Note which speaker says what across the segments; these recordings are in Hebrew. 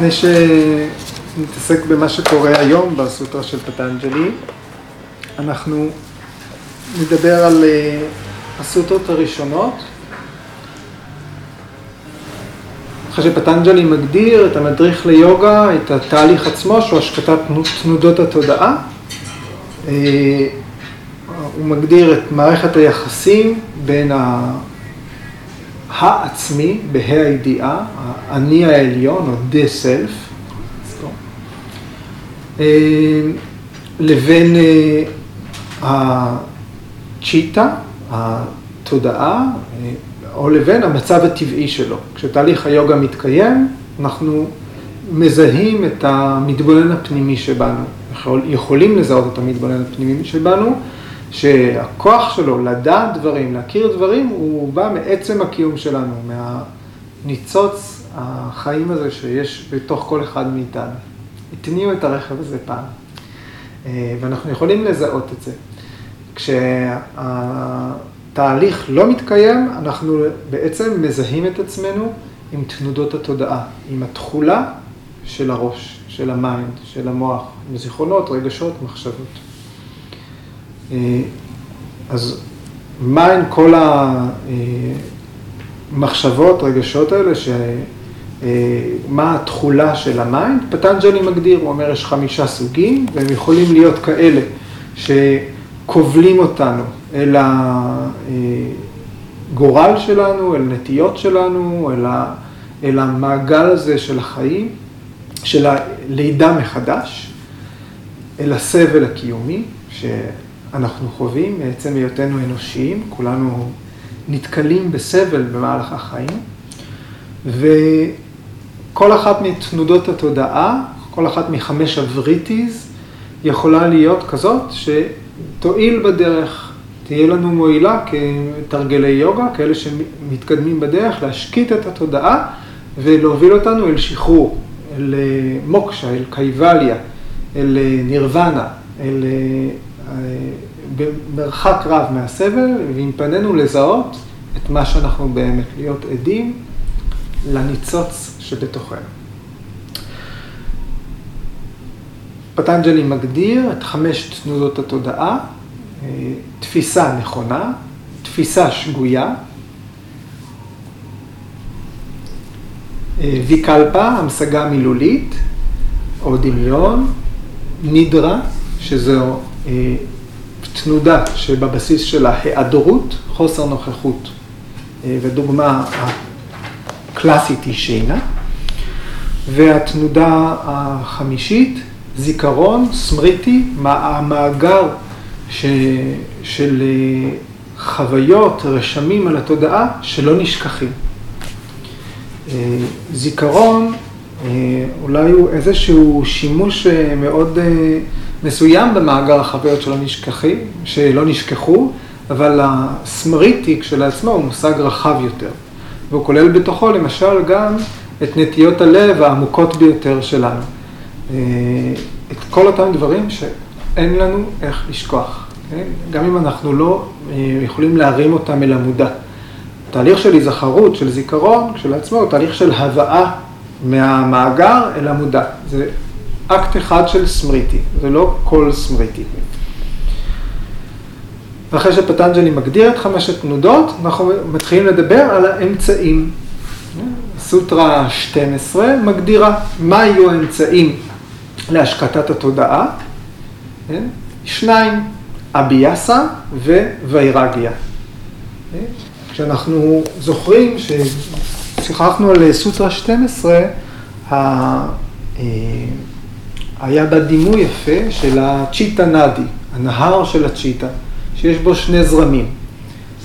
Speaker 1: לפני שנתעסק במה שקורה היום בסוטרה של פטנג'לי, אנחנו נדבר על אה, הסוטרות הראשונות. אחרי שפטנג'לי מגדיר את המדריך ליוגה, את התהליך עצמו, שהוא השקטת תנודות התודעה. אה, הוא מגדיר את מערכת היחסים בין העצמי, בה"א הידיעה, האני העליון, או דה סלף, אה, לבין אה, הצ'יטה, התודעה, אה, או לבין המצב הטבעי שלו. כשתהליך היוגה מתקיים, אנחנו מזהים את המתבונן הפנימי שבנו, יכול, יכולים לזהות את המתבונן הפנימי שבנו, שהכוח שלו לדעת דברים, להכיר דברים, הוא בא מעצם הקיום שלנו, מהניצוץ החיים הזה שיש בתוך כל אחד מאיתנו. התניעו את הרכב הזה פעם, אה, ואנחנו יכולים לזהות את זה. כשהתהליך לא מתקיים, אנחנו בעצם מזהים את עצמנו עם תנודות התודעה, עם התכולה של הראש, של ה mind, של המוח, עם זיכרונות, רגשות, מחשבות. אה, אז מהן כל המחשבות, רגשות האלה, ש... אה, מה התכולה של ה mind? פטנג'לי מגדיר, הוא אומר יש חמישה סוגים, והם יכולים להיות כאלה שכובלים אותנו אל הגורל שלנו, אל נטיות שלנו. אל המעגל הזה של החיים, של הלידה מחדש, אל הסבל הקיומי, ש... אנחנו חווים מעצם היותנו אנושיים, כולנו נתקלים בסבל במהלך החיים, וכל אחת מתנודות התודעה, כל אחת מחמש הבריטיז, יכולה להיות כזאת שתועיל בדרך, תהיה לנו מועילה כתרגלי יוגה, כאלה שמתקדמים בדרך, להשקיט את התודעה ולהוביל אותנו אל שחרור, אל מוקשה, אל קייבליה, אל נירוונה, אל במרחק רב מהסבל, ועם פנינו לזהות את מה שאנחנו באמת, להיות עדים לניצוץ שבתוכנו. פטנג'לי מגדיר את חמש תנודות התודעה, אה, תפיסה נכונה, תפיסה שגויה, אה, ויקלפה, המשגה מילולית, או דמיון, נידרה, שזו תנודה שבבסיס שלה היעדרות, חוסר נוכחות, אה, ודוגמה הקלאסית היא שינה. והתנודה החמישית, זיכרון, סמריטי, המאגר ש... של אה, חוויות, רשמים על התודעה שלא נשכחים. אה, זיכרון אולי הוא איזשהו שימוש מאוד מסוים במאגר החוויות שלא נשכחי, שלא נשכחו, אבל הסמריטי כשלעצמו הוא מושג רחב יותר. והוא כולל בתוכו למשל גם את נטיות הלב העמוקות ביותר שלנו. אה, את כל אותם דברים שאין לנו איך לשכוח. כן? גם אם אנחנו לא אה, יכולים להרים אותם אל המודע. תהליך של היזכרות, של זיכרון, כשלעצמו הוא תהליך של הבאה מהמאגר אל המודע. זה אקט אחד של סמריטי, זה לא כל סמריטי. ואחרי שפטנג'לי מגדיר את חמשת תנודות, אנחנו מתחילים לדבר על האמצעים. סוטרה 12 מגדירה מה יהיו האמצעים להשקטת התודעה. כן? שניים, אביאסה וויירגיה. כן? כשאנחנו זוכרים ששכחנו על סוטרה 12, היה בה דימוי יפה של הצ'יטה נאדי, הנהר של הצ'יטה, שיש בו שני זרמים.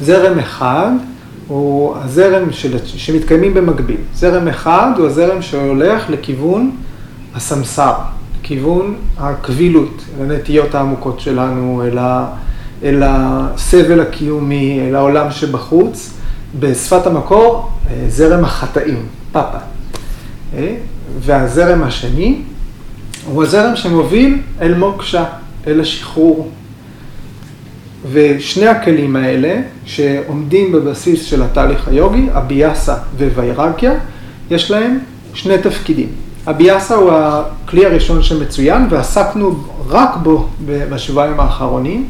Speaker 1: זרם אחד הוא הזרם של, שמתקיימים במקביל. זרם אחד הוא הזרם שהולך לכיוון הסמסר, לכיוון הקבילות, אל הנטיות העמוקות שלנו, אל, ה, אל הסבל הקיומי, אל העולם שבחוץ. בשפת המקור, אה, זרם החטאים, פאפה. אה, והזרם השני הוא הזרם שמוביל אל מוקשה, אל השחרור. ושני הכלים האלה, שעומדים בבסיס של התהליך היוגי, אביאסה וויירקיה, יש להם שני תפקידים. הביאסה הוא הכלי הראשון שמצוין ועסקנו רק בו בשבועיים האחרונים.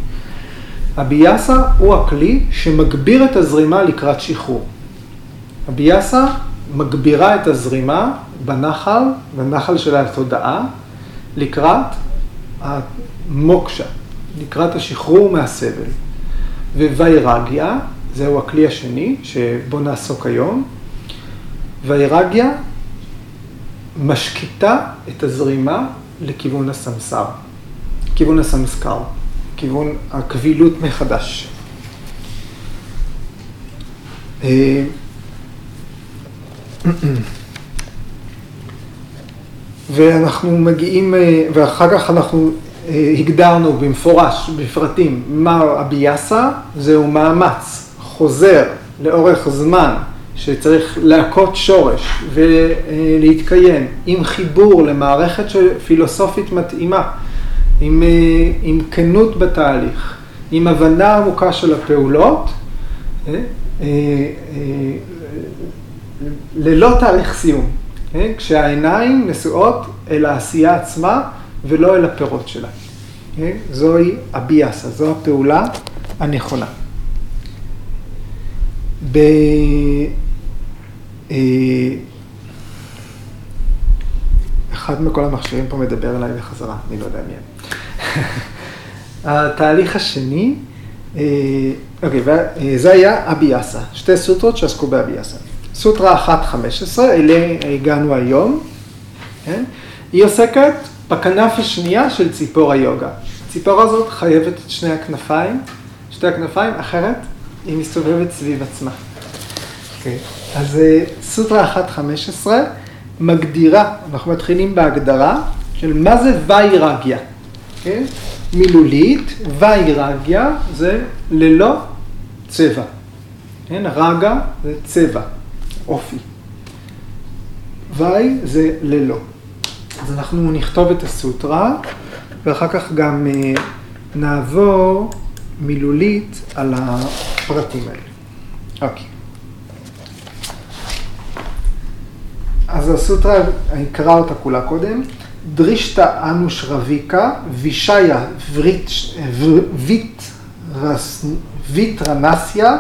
Speaker 1: הביאסה הוא הכלי שמגביר את הזרימה לקראת שחרור. הביאסה מגבירה את הזרימה בנחל, בנחל של התודעה, לקראת המוקשה, לקראת השחרור מהסבל. ווירגיה, זהו הכלי השני שבו נעסוק היום, ויירגיה משקיטה את הזרימה לכיוון הסמסר, כיוון הסמסקר, כיוון הקבילות מחדש. אה, ואנחנו מגיעים, אה, ואחר כך אנחנו אה, הגדרנו במפורש, בפרטים, מה הביאסה, זהו מאמץ חוזר לאורך זמן שצריך להכות שורש ולהתקיים עם חיבור למערכת פילוסופית מתאימה, עם, אה, עם כנות בתהליך, עם הבנה עמוקה של הפעולות, ללא תאריך סיום. כן? כשהעיניים נשואות אל העשייה עצמה ולא אל הפירות שלה. כן? זוהי הביאסה, זו הפעולה הנכונה. ב... אה, אחד מכל המכשירים פה מדבר אליי בחזרה, אני לא יודע מי הם. התהליך השני, אה, אוקיי, זה היה אביאסה, שתי סוטרות שעסקו באביאסה. סוטרה 1.15, אליה הגענו היום, כן? היא עוסקת בכנף השנייה של ציפור היוגה. הציפור הזאת חייבת את שני הכנפיים, שתי הכנפיים, אחרת היא מסתובבת סביב עצמה. Okay. אוקיי, אז אה, סוטרה 1.15 מגדירה, אנחנו מתחילים בהגדרה של מה זה ויירגיה. Okay? כן? מילולית, ויירגיה זה ללא צבע. כן? רגה זה צבע. אופי. וי זה ללא. אז אנחנו נכתוב את הסוטרה, ואחר כך גם אה, נעבור מילולית על הפרטים האלה. אוקיי. אז הסוטרה, אני אקרא אותה כולה קודם. דרישתא אנוש רביקה, וישיה ויטרנסיה,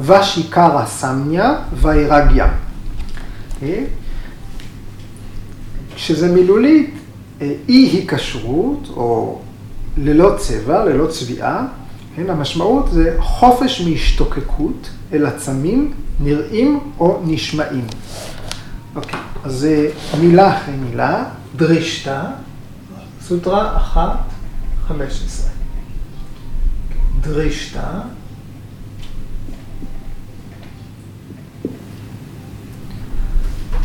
Speaker 1: ושיקרה סמניה ואירגיה. כשזה מילולית, אה, אי היקשרות, או ללא צבע, ללא צביעה, כן, המשמעות זה חופש מהשתוקקות אל עצמים נראים או נשמעים. אוקיי, אז זה מילה אחרי מילה, דרישתא, סוטרה אחת, חמש עשרה. דרישתא,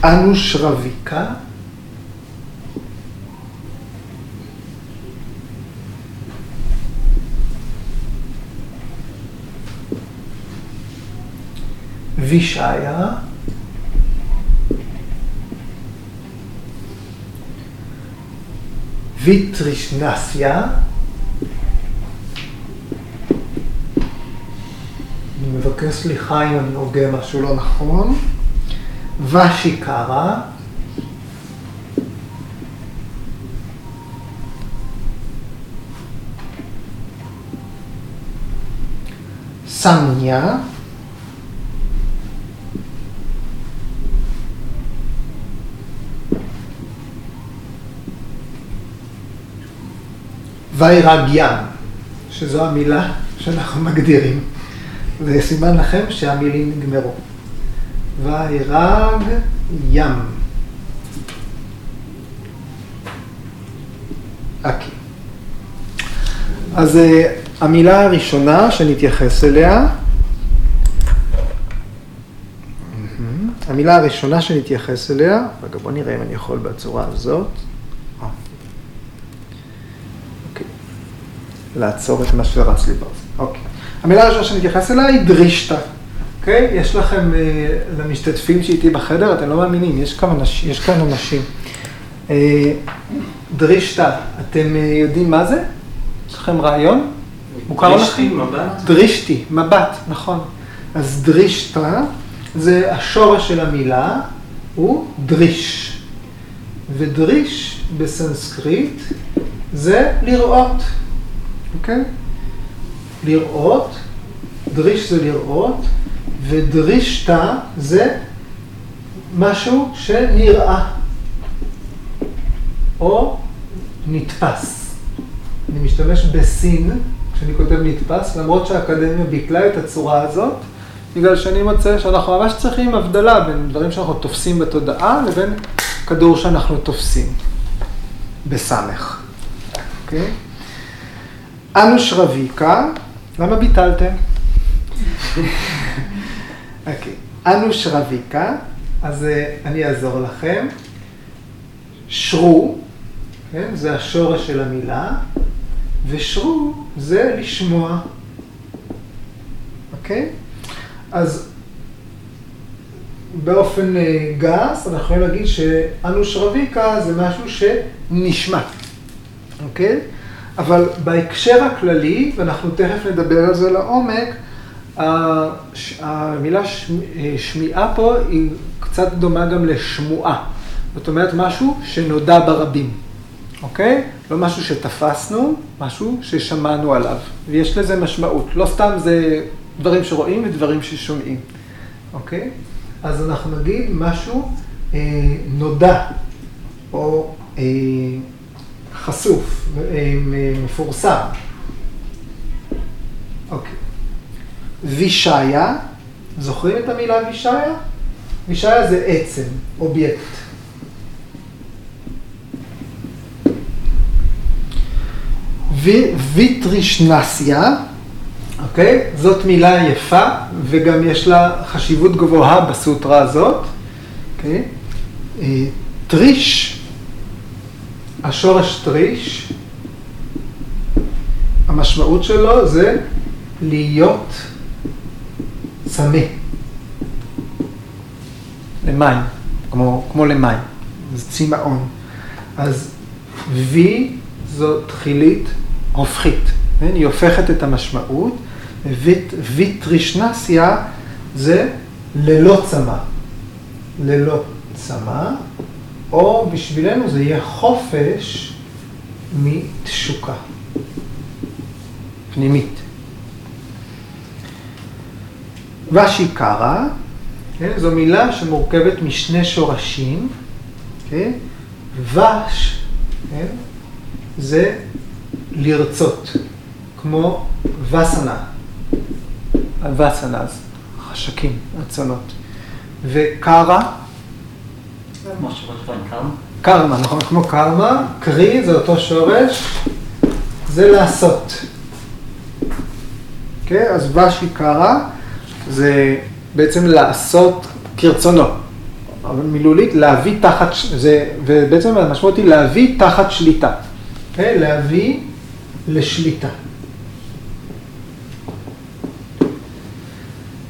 Speaker 1: אנושרביקה, וישעיה, ויטרישנסיה, אני מבקש סליחה אם אני הוגה משהו לא נכון. ושיקרה, סמניה, ויירגיה, שזו המילה שאנחנו מגדירים. וסימן לכם שהמילים נגמרו. וירג ים. אקי. אז uh, המילה הראשונה שנתייחס אליה, המילה הראשונה שנתייחס אליה, רגע בוא נראה אם אני יכול בצורה הזאת. אה. אוקיי. לעצור את מה שרץ לי באוזן. אוקיי. המילה הראשונה שנתייחס אליה היא דרישתא. אוקיי? Okay? יש לכם, uh, למשתתפים שאיתי בחדר, אתם לא מאמינים, יש כאן אנשים. יש כאן אנשים. Uh, דרישתא, אתם uh, יודעים מה זה? יש לכם רעיון?
Speaker 2: מוכר לכם? דרישתי, מבט.
Speaker 1: דרישתי, מבט, נכון. אז דרישתא, זה השורש של המילה, הוא דריש. ודריש בסנסקריט זה לראות, אוקיי? לראות, דריש זה לראות, ודרישתא זה משהו שנראה או נתפס. אני משתמש בסין כשאני כותב נתפס, למרות שהאקדמיה ביטלה את הצורה הזאת, בגלל שאני מוצא שאנחנו ממש צריכים הבדלה בין דברים שאנחנו תופסים בתודעה לבין כדור שאנחנו תופסים, בסמך. אוקיי? אנוש רביקה, למה ביטלתם? אוקיי, אנוש רביקה, אז אה, אני אעזור לכם. שרו, כן, זה השורש של המילה, ושרו זה לשמוע, אוקיי? אז באופן אה, גס, אנחנו יכולים להגיד שאנוש רביקה זה משהו שנשמע, אוקיי? אבל בהקשר הכללי, ואנחנו תכף נדבר על זה לעומק, המילה אה, שמיעה פה היא קצת דומה גם לשמועה. זאת אומרת, משהו שנודע ברבים, אוקיי? לא משהו שתפסנו, משהו ששמענו עליו. ויש לזה משמעות. לא סתם זה דברים שרואים ודברים ששומעים, אוקיי? אז אנחנו נגיד משהו אה, נודע, או אה, חשוף, אה, מפורסם. אוקיי. וישעיה, זוכרים את המילה וישעיה? וישעיה זה עצם, אובייקט. ויטרישנסיה, אוקיי? זאת מילה יפה, וגם יש לה חשיבות גבוהה בסוטרה הזאת, אוקיי? אה, טריש, השורש טריש, המשמעות שלו זה להיות צמא. למים, כמו, כמו למים, זה צמאון. אז וי זו תחילית הופכית, כן? היא הופכת את המשמעות, ויטרישנסיה זה ללא צמא, ללא צמא, או בשבילנו זה יהיה חופש מתשוקה פנימית. ושיקרה, כן? זו מילה שמורכבת משני שורשים, כן? וש, כן? זה לרצות, כמו וסנה, וסנה, חשקים, רצונות. וקרה, קרמה, נכון, כמו קרמה, קרי זה אותו שורש, זה לעשות. אוקיי? Okay, אז ושי קרה זה בעצם לעשות כרצונו. מילולית להביא תחת, זה, ובעצם המשמעות היא להביא תחת שליטה. Okay, להביא לשליטה.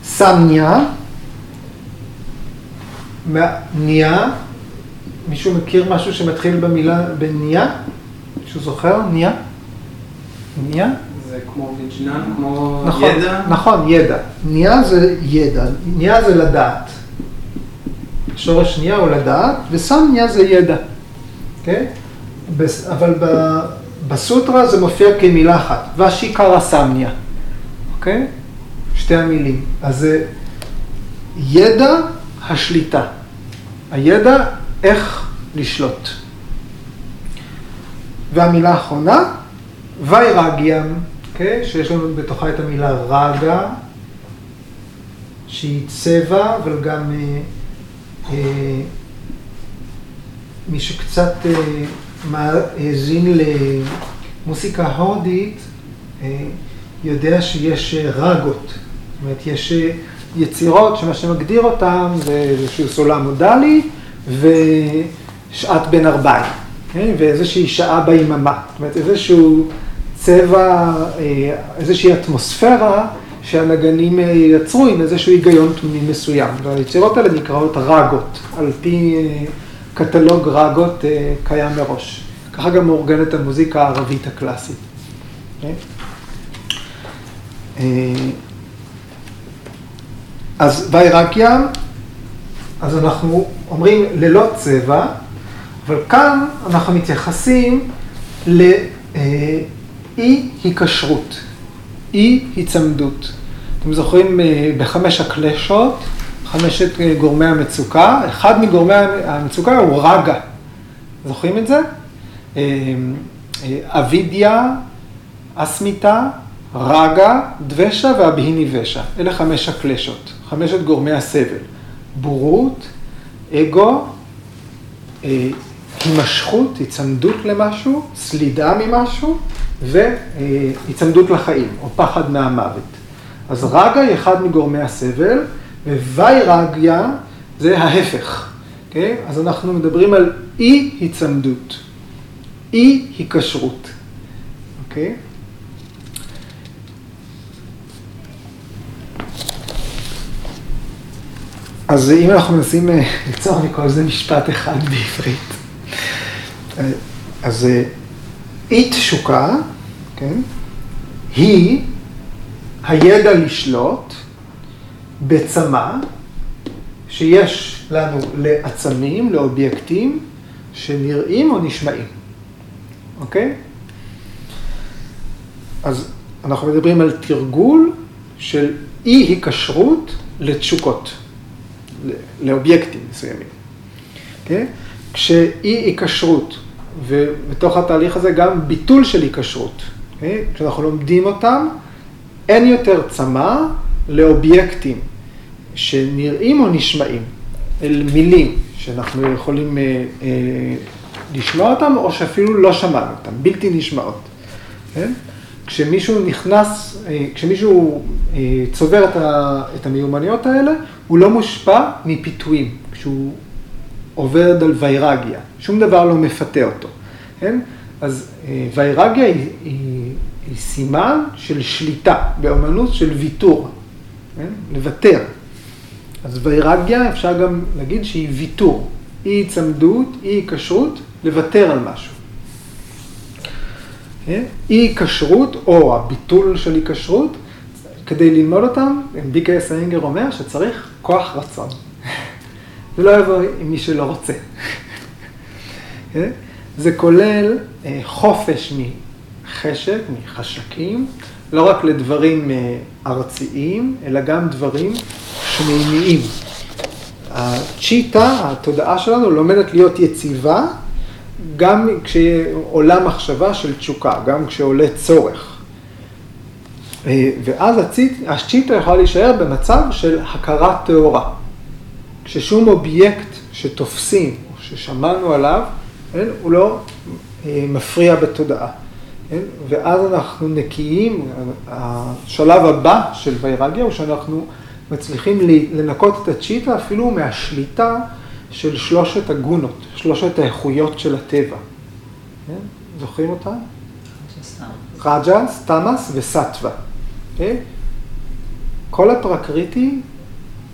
Speaker 1: סמניה, ניה, מישהו מכיר משהו שמתחיל במילה בניה? מישהו זוכר? ניה? ניה?
Speaker 2: כמו ויג'נן, כמו
Speaker 1: נכון,
Speaker 2: ידע?
Speaker 1: נכון, ידע. ניה זה ידע, ניה זה לדעת. שורש ניה הוא לדעת, וסמניה זה ידע. Okay? אוקיי? אבל בסוטרה זה מופיע כמילה אחת, והשיקרה סמניה, אוקיי? שתי המילים. אז זה ידע השליטה. הידע איך לשלוט. והמילה האחרונה, ויירגיאם, אוקיי? שיש לנו בתוכה את המילה רגה, שהיא צבע, אבל גם אה, אה, מי שקצת אה, מאזין למוסיקה הודית, אה, יודע שיש אה, רגות. זאת אומרת, יש אה, יצירות שמה שמגדיר אותן זה איזשהו סולם מודלי ושעת בין ארבעים, כן? ואיזושהי שעה ביממה. זאת אומרת, איזשהו צבע, איזושהי אטמוספירה שהנגנים יצרו עם איזשהו היגיון תמימי מסוים. והיצירות האלה נקראות רגות, על פי קטלוג רגות אה, קיים מראש. ככה גם מאורגנת המוזיקה הערבית הקלאסית. Okay? אה, אז ויירקיה, אז אנחנו אומרים ללא צבע, אבל כאן אנחנו מתייחסים לאי היקשרות, אי היצמדות. אתם זוכרים בחמש הקלשות, חמשת גורמי המצוקה, אחד מגורמי המצוקה הוא רגע. זוכרים את זה? אבידיה, אסמיתה, רגה, דבשה והבהיני ושע. אלה חמש הקלשות, חמשת גורמי הסבל. בורות, אגו, הימשכות, היצמדות למשהו, סלידה ממשהו והיצמדות לחיים, או פחד מהמוות. אז רגה היא אחד מגורמי הסבל, וויירגיה זה ההפך. Okay? אז אנחנו מדברים על אי היצמדות, אי היקשרות. אוקיי? Okay? אז אם אנחנו מנסים ליצור מכל זה משפט אחד בעברית, אז אי תשוקה, כן, היא הידע לשלוט בצמא שיש לנו לעצמים, לאובייקטים, שנראים או נשמעים, אוקיי? אז אנחנו מדברים על תרגול של אי היקשרות לתשוקות. לאובייקטים מסוימים. Okay? כן? ובתוך התהליך הזה גם ביטול של היקשרות, okay? אוקיי? כשאנחנו לומדים אותם, אין יותר צמא לאובייקטים שנראים או נשמעים, אל מילים שאנחנו יכולים אה, אה, לשמוע אותם, או שאפילו לא שמענו אותם, בלתי נשמעות. Okay? כן? כשמישהו נכנס, אה, כשמישהו אה, צובר את המיומנויות האלה, הוא לא מושפע מפיתויים, כשהוא עובד על ויירגיה, שום דבר לא מפתה אותו, כן? אז אה, ויירגיה היא, היא, היא סימן של שליטה, באמנות של ויתור, כן? לוותר. אז ויירגיה אפשר גם להגיד שהיא ויתור, אי היצמדות, אי היקשרות, לוותר על משהו. כן? אי היקשרות או הביטול של היקשרות, כדי ללמוד אותם, ביקייס האינגר אומר שצריך כוח רצון. זה לא יבוא עם מי שלא רוצה. זה כולל אה, חופש מחשק, מחשקים, לא רק לדברים אה, ארציים, אלא גם דברים שמימיים. הצ'יטה, התודעה שלנו, לומדת להיות יציבה, גם כשעולה מחשבה של תשוקה, גם כשעולה צורך. אה, ואז הצ'יטה יכולה להישאר במצב של הכרה טהורה. כששום אובייקט שתופסים או ששמענו עליו, כן, הוא לא אה, מפריע בתודעה. כן? ואז אנחנו נקיים, השלב הבא של ויירגיה הוא שאנחנו מצליחים לנקות את הצ'יטה אפילו מהשליטה של שלושת הגונות, שלושת האיכויות של הטבע. כן? זוכרים אותה? רג'ס, טמאס וסטווה. Okay? כל הפרקריטי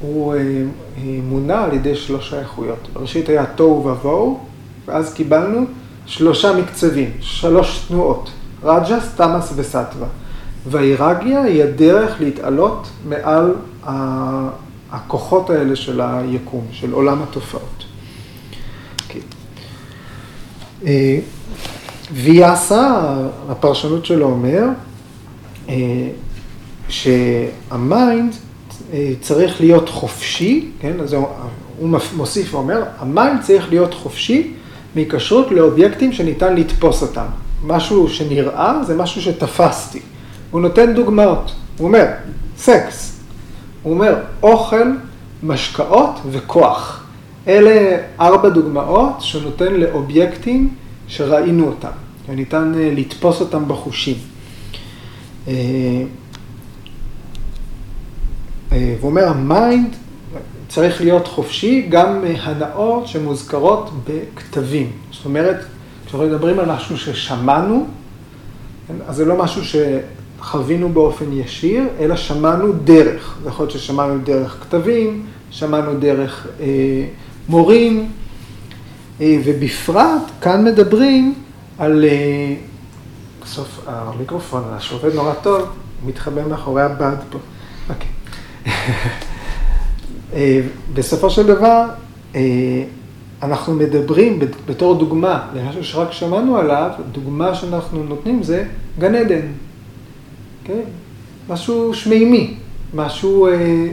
Speaker 1: הוא אה, אה, מונע על ידי שלוש האיכויות. בראשית היה תוהו ובוהו, ואז קיבלנו שלושה מקצבים, שלוש תנועות, רג'ס, טמאס וסטווה. והוויראגיה היא הדרך להתעלות מעל הכוחות האלה של היקום, של עולם התופעות. אוקיי. אה, ויאסה, הפרשנות שלו אומר, שה mind צריך להיות חופשי, כן, אז הוא מוסיף ואומר, ה mind צריך להיות חופשי מהיקשרות לאובייקטים שניתן לתפוס אותם. משהו שנראה זה משהו שתפסתי. הוא נותן דוגמאות, הוא אומר, סקס, הוא אומר, אוכל, משקאות וכוח. אלה ארבע דוגמאות שנותן לאובייקטים שראינו אותם, וניתן אה, לתפוס אותם בחושים. אה, אה, והוא אומר, ה mind צריך להיות חופשי גם מהנאות שמוזכרות בכתבים. זאת אומרת, כשאנחנו מדברים על משהו ששמענו, אז זה לא משהו שחווינו באופן ישיר, אלא שמענו דרך. זה יכול להיות ששמענו דרך כתבים, שמענו דרך אה, מורים, אה, ובפרט כאן מדברים על, אה, בסוף המיקרופון שעובד נורא טוב, מתחבא מאחורי הבד פה. אוקיי. אה, בסופו של דבר, אה, אנחנו מדברים בתור דוגמה למשהו שרק שמענו עליו, דוגמה שאנחנו נותנים זה גן עדן. Okay? כן? משהו שמימי, משהו אה,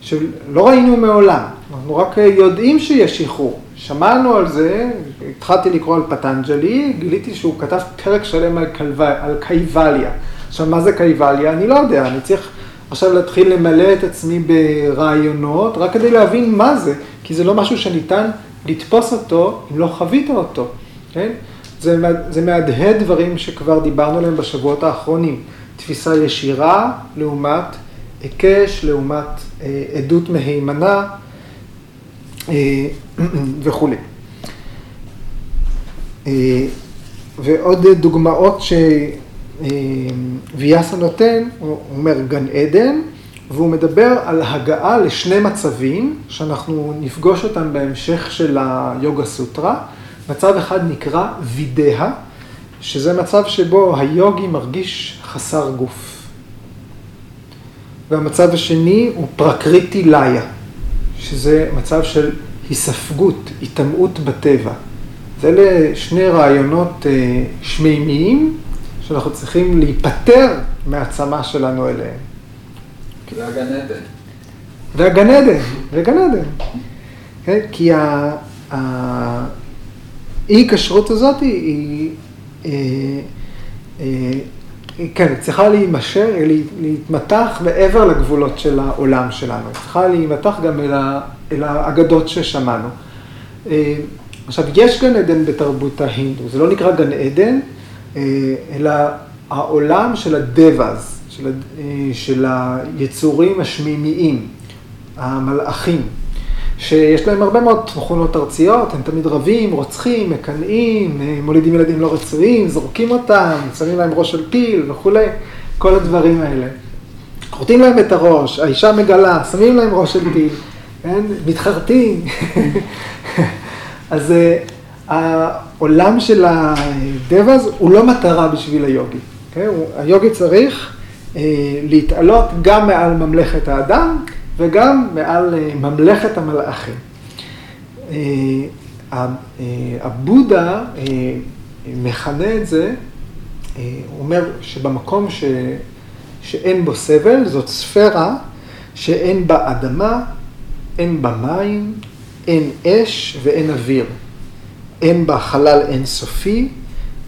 Speaker 1: שלא ראינו מעולם, אנחנו רק יודעים שיש שחרור. שמענו על זה, התחלתי לקרוא על פטנג'לי, גיליתי שהוא כתב פרק שלם על, קלו... על קייבליה. עכשיו, מה זה קייבליה? אני לא יודע, אני צריך עכשיו להתחיל למלא את עצמי ברעיונות, רק כדי להבין מה זה, כי זה לא משהו שניתן לתפוס אותו אם לא חווית אותו, כן? זה, זה מהדהד דברים שכבר דיברנו עליהם בשבועות האחרונים. תפיסה ישירה לעומת היקש, לעומת אה, עדות מהימנה אה, וכולי. אה, ועוד דוגמאות שוויאסה נותן, הוא אומר גן עדן, והוא מדבר על הגעה לשני מצבים, שאנחנו נפגוש אותם בהמשך של היוגה סוטרה. מצב אחד נקרא וידאה, שזה מצב שבו היוגי מרגיש חסר גוף. והמצב השני הוא פרקריטי ליה, שזה מצב של היספגות, היטמעות בטבע. אלה שני רעיונות אה, שמימיים שאנחנו צריכים להיפטר מהעצמה שלנו אליהם.
Speaker 2: והגן עדן.
Speaker 1: והגן עדן, וגן עדן. כן? כי האי-כשרות הזאת היא, אה, אה, כן, צריכה להימשך, להתמתח מעבר לגבולות של העולם שלנו. צריכה להימתח גם אל, ה, אל האגדות ששמענו. אה, עכשיו, יש גן עדן בתרבות ההינדו, זה לא נקרא גן עדן, אלא העולם של הדבאז, של, של היצורים השמימיים, המלאכים. שיש להם הרבה מאוד תכונות ארציות, הם תמיד רבים, רוצחים, מקנאים, מולידים ילדים לא רצויים, זורקים אותם, שמים להם ראש של פיל וכולי, כל הדברים האלה. חורטים להם את הראש, האישה מגלה, שמים להם ראש של פיל, כן? מתחרטים. אז אה, העולם של הדבז הוא לא מטרה בשביל היוגי. כן? היוגי צריך אה, להתעלות גם מעל ממלכת האדם, וגם מעל אה, ממלכת המלאכים. אה, הבודה מכנה את זה, הוא אומר שבמקום ש, שאין בו סבל, זאת ספירה שאין בה אדמה, אין בה מים, אין אש ואין אוויר. אין בה חלל אינסופי,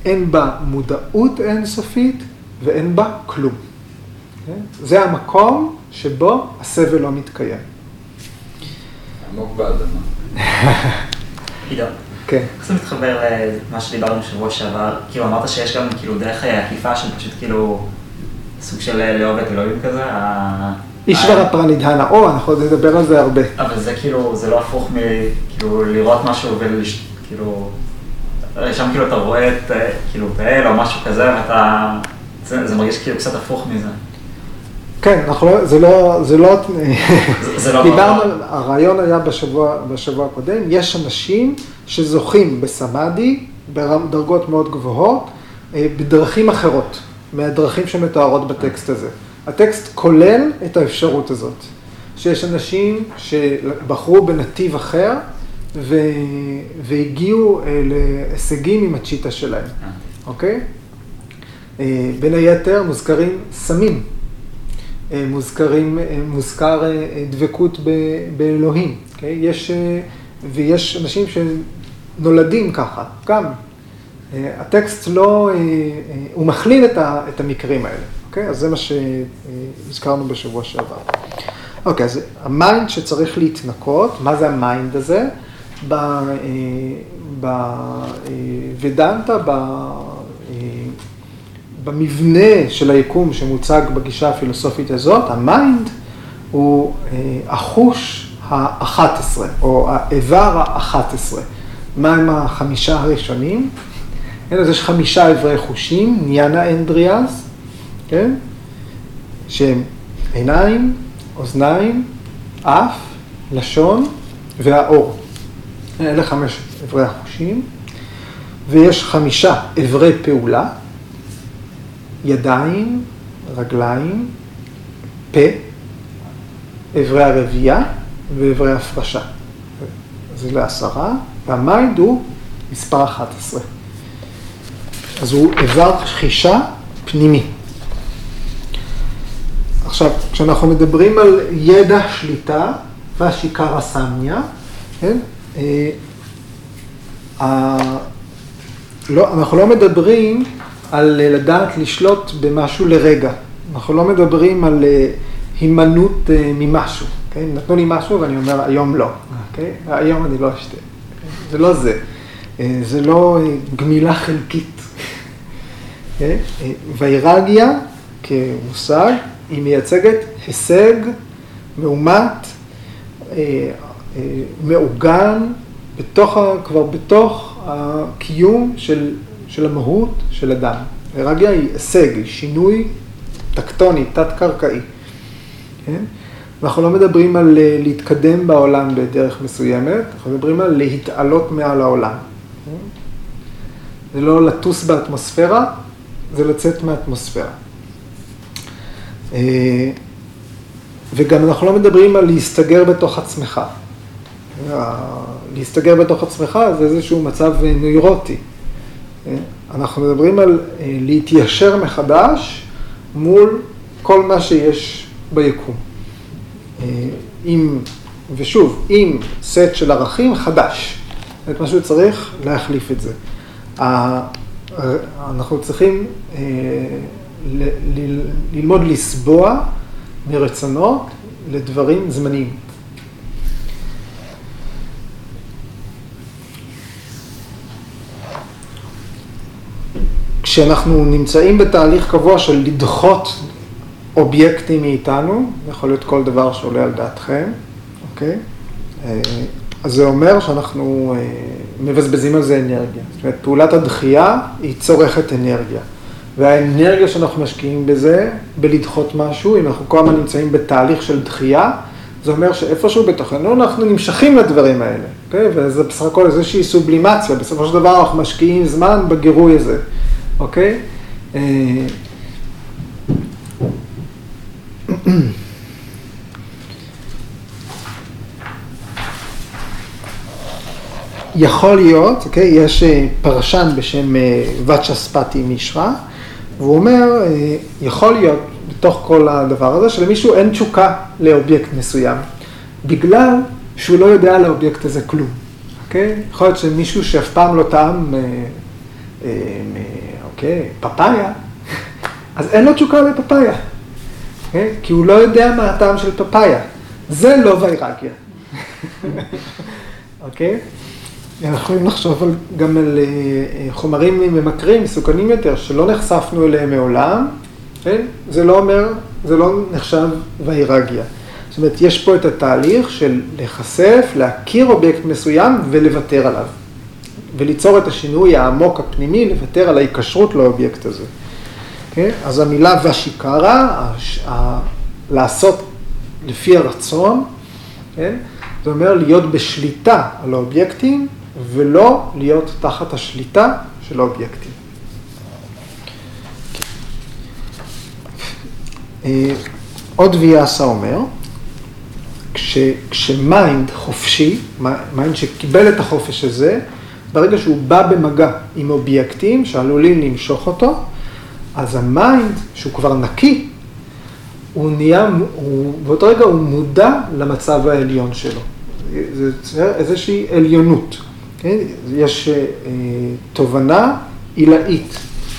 Speaker 1: אין בה מודעות אינסופית ואין בה כלום. זה המקום שבו הסבל לא מתקיים.
Speaker 2: עמוק באדמה.
Speaker 3: עידו.
Speaker 1: כן.
Speaker 3: איך זה מתחבר למה שדיברנו בשבוע שעבר? כאילו אמרת שיש גם כאילו דרך עקיפה של פשוט כאילו סוג של לאהוב את אלוהים כזה?
Speaker 1: אישבר הפרנידהנה, או, אנחנו עוד נדבר על זה הרבה.
Speaker 3: אבל זה כאילו, זה לא הפוך מכאילו לראות משהו וכאילו, שם כאילו אתה רואה את, כאילו, את האל או משהו כזה ואתה, זה, זה מרגיש כאילו קצת הפוך מזה.
Speaker 1: כן, אנחנו לא, זה לא, זה לא, זה לא דיברנו, הרעיון היה בשבוע, בשבוע הקודם, יש אנשים שזוכים בסמאדי בדרגות מאוד גבוהות, אה, בדרכים אחרות, מהדרכים שמתוארות בטקסט הזה. הטקסט כולל את האפשרות הזאת, שיש אנשים שבחרו בנתיב אחר ו... והגיעו אה, להישגים עם הצ'יטה שלהם, אוקיי? אה, בין היתר מוזכרים סמים. אה, מוזכרים, אה, מוזכר אה, דבקות באלוהים, okay? אוקיי? יש, ויש אנשים שנולדים ככה, גם. הטקסט לא, הוא מכליל את המקרים האלה, אוקיי? אז זה מה שהזכרנו בשבוע שעבר. אוקיי, אז ה mind שצריך להתנקות, מה זה ה mind הזה? בוודנטה, במבנה של היקום שמוצג בגישה הפילוסופית הזאת, ה mind הוא אה, החוש האחת עשרה, או האיבר האחת עשרה. מה הם החמישה הראשונים? אז יש חמישה איברי חושים, ניאנה אינדריאז, כן? שהם עיניים, אוזניים, אף, לשון והאור. אלה חמש איברי החושים. ויש חמישה איברי פעולה, ידיים, רגליים, פה, אברי הרבייה ואברי הפרשה. זה לעשרה. והמיינד הוא מספר 11. אז הוא איבר חישה פנימי. עכשיו, כשאנחנו מדברים על ידע שליטה והשיקרא סמיה, כן? אה, לא, אנחנו לא מדברים על אה, לדעת לשלוט במשהו לרגע. אנחנו לא מדברים על אה, הימנעות ממשהו. כן? נתנו לי משהו ואני אומר, היום לא. אוקיי? היום אני לא אשתה. זה לא זה. זה לא גמילה חלקית. אה, ויירגיה כמושג, היא מייצגת הישג מאומת, מעוגן, בתוך, כבר בתוך הקיום של, של המהות של אדם. ויירגיה היא הישג, היא שינוי טקטוני, תת-קרקעי. כן? אנחנו לא מדברים על אה, להתקדם בעולם בדרך מסוימת, אנחנו מדברים על להתעלות מעל העולם. כן? זה לא לטוס באטמוספירה, זה לצאת מהאטמוספירה. אה, וגם אנחנו לא מדברים על להסתגר בתוך עצמך. להסתגר בתוך עצמך זה איזשהו מצב נוירוטי. אה, אנחנו מדברים על אה, להתיישר מחדש מול כל מה שיש ביקום. אה, עם, ושוב, עם סט של ערכים חדש. זאת אומרת, משהו צריך להחליף את זה. אנחנו צריכים אה, ללמוד לסבוע מרצונות לדברים זמניים. כשאנחנו נמצאים בתהליך קבוע של לדחות אובייקטים מאיתנו, יכול להיות כל דבר שעולה על דעתכם, אוקיי? אה, אז זה אומר שאנחנו אה, מבזבזים על זה אנרגיה. זאת אומרת, פעולת הדחייה היא צורכת אנרגיה. והאנרגיה שאנחנו משקיעים בזה, בלדחות משהו, אם אנחנו כל הזמן נמצאים בתהליך של דחייה, זה אומר שאיפשהו בתוכנו אנחנו נמשכים לדברים האלה, אוקיי? וזה בסך הכל איזושהי סובלימציה, בסופו של דבר אנחנו משקיעים זמן בגירוי הזה, אוקיי? אה, יכול להיות, אוקיי, יש אה, פרשן בשם אה, ואצ'ספטי מישרא, והוא אומר, יכול להיות בתוך כל הדבר הזה שלמישהו אין תשוקה לאובייקט מסוים, בגלל שהוא לא יודע על האובייקט הזה כלום, אוקיי? יכול להיות שמישהו שאף פעם לא טעם, אה, אה, אוקיי, פפאיה, אז אין לו תשוקה לפפאיה, אוקיי? כי הוא לא יודע מה הטעם של פפאיה. זה לא ויירגיה, אוקיי? אנחנו יכולים לחשוב על, גם על אה, חומרים ממכרים, מסוכנים יותר, שלא נחשפנו אליהם מעולם, כן? זה לא אומר, זה לא נחשב ויירגיה. זאת אומרת, יש פה את התהליך של להיחשף, להכיר אובייקט מסוים ולוותר עליו. וליצור את השינוי העמוק הפנימי, לוותר על ההיקשרות לאובייקט הזה. כן? אז המילה ושיקרה, הש- ה- לעשות לפי הרצון, כן? זה אומר להיות בשליטה על האובייקטים ולא להיות תחת השליטה של האובייקטים. אה, עוד ויאסה אומר, כש, כש mind חופשי, mind שקיבל את החופש הזה, ברגע שהוא בא במגע עם אובייקטים שעלולים למשוך אותו, אז ה mind, שהוא כבר נקי, הוא נהיה, הוא, באותו רגע הוא מודע למצב העליון שלו. זה יוצר איזושהי עליונות, כן? יש אה, תובנה עילאית.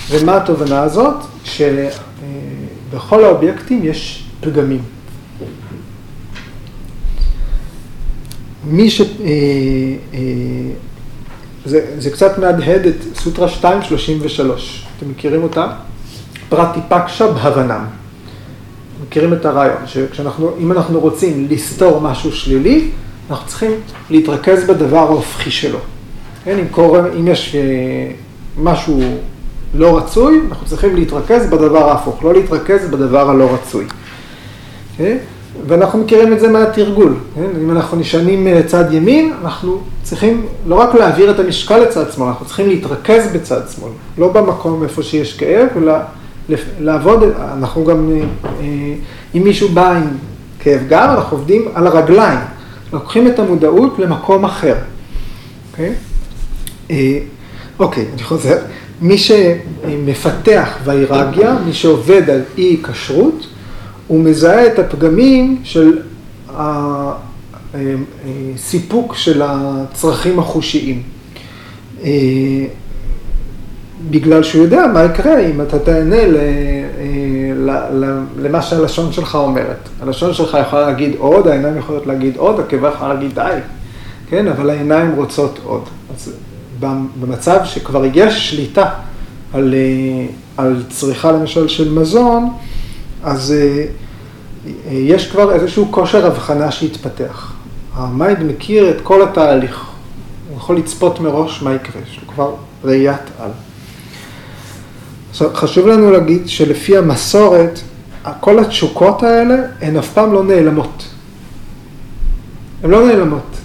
Speaker 1: ומה התובנה הזאת? שבכל האובייקטים יש פגמים. מי ש... אה, אה, זה, זה קצת מהדהד את סוטרה 233, אתם מכירים אותה? פרטיפקשה בהבנם. מכירים את הרעיון, שכשאנחנו, אם אנחנו רוצים לסתור משהו שלילי, אנחנו צריכים להתרכז בדבר ההופכי שלו. כן, אם, קורה, אם יש משהו לא רצוי, אנחנו צריכים להתרכז בדבר ההפוך, לא להתרכז בדבר הלא רצוי. כן? ואנחנו מכירים את זה מהתרגול. כן? אם אנחנו נשענים צד ימין, אנחנו צריכים לא רק להעביר את המשקל לצד שמאל, אנחנו צריכים להתרכז בצד שמאל, לא במקום איפה שיש כאב, אלא לעבוד, אנחנו גם, אם מישהו בא עם כאב גב, אנחנו עובדים על הרגליים, לוקחים את המודעות למקום אחר. אוקיי? אה, אוקיי, אני חוזר. מי שמפתח ויירגיה, מי שעובד על אי כשרות, הוא מזהה את הפגמים של הסיפוק של הצרכים החושיים. אה, בגלל שהוא יודע מה יקרה אם אתה תהנה אה, למה שהלשון שלך אומרת. הלשון שלך יכולה להגיד עוד, העיניים יכולות להגיד עוד, הקיבה יכולה להגיד די, כן? אבל העיניים רוצות עוד. אז במצב שכבר יש שליטה על, אה, על צריכה למשל של מזון, אז אה, יש כבר איזשהו כושר הבחנה שהתפתח. ה mind מכיר את כל התהליך, הוא יכול לצפות מראש מה יקרה, יש לו כבר ראיית על. עכשיו, חשוב לנו להגיד שלפי המסורת, כל התשוקות האלה הן אף פעם לא נעלמות. הן לא נעלמות.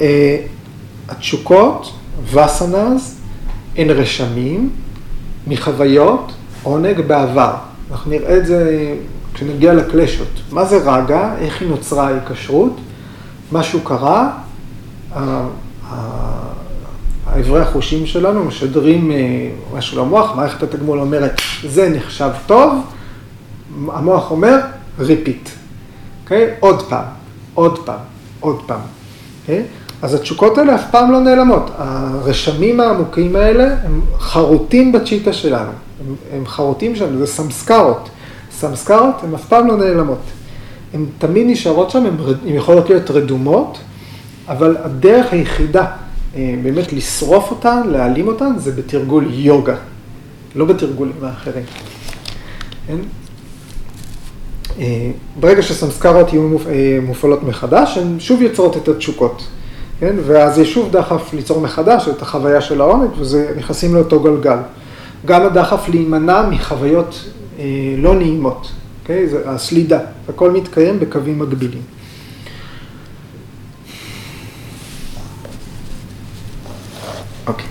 Speaker 1: אה, התשוקות, וסנז, הן רשמים מחוויות עונג בעבר. אנחנו נראה את זה כשנגיע לקלשות. מה זה רגע? איך היא נוצרה ההיקשרות? משהו קרה, האיברי החושים שלנו משדרים אה, משהו למוח, מערכת התגמול אומרת, זה נחשב טוב, המוח אומר, repeat, okay? אוקיי? עוד פעם, עוד פעם, עוד פעם. Okay? אוקיי? אז התשוקות האלה אף פעם לא נעלמות. הרשמים העמוקים האלה הם חרוטים בצ'יטה שלנו, הם, הם חרוטים שם, זה סמסקרות. סמסקרות הן אף פעם לא נעלמות. הן תמיד נשארות שם, הן יכולות להיות רדומות, אבל הדרך היחידה אה, באמת לשרוף אותן, להעלים אותן, זה בתרגול יוגה, לא בתרגולים האחרים. כן? אה, ברגע שסמסקרות יהיו אה, מופעלות מחדש, הן שוב יוצרות את התשוקות. כן? ואז יש שוב דחף ליצור מחדש את החוויה של העונג, וזה נכנסים לאותו גלגל. גם הדחף להימנע מחוויות אה, לא נעימות, אוקיי? זה הסלידה, הכל מתקיים בקווים מקבילים. אוקיי.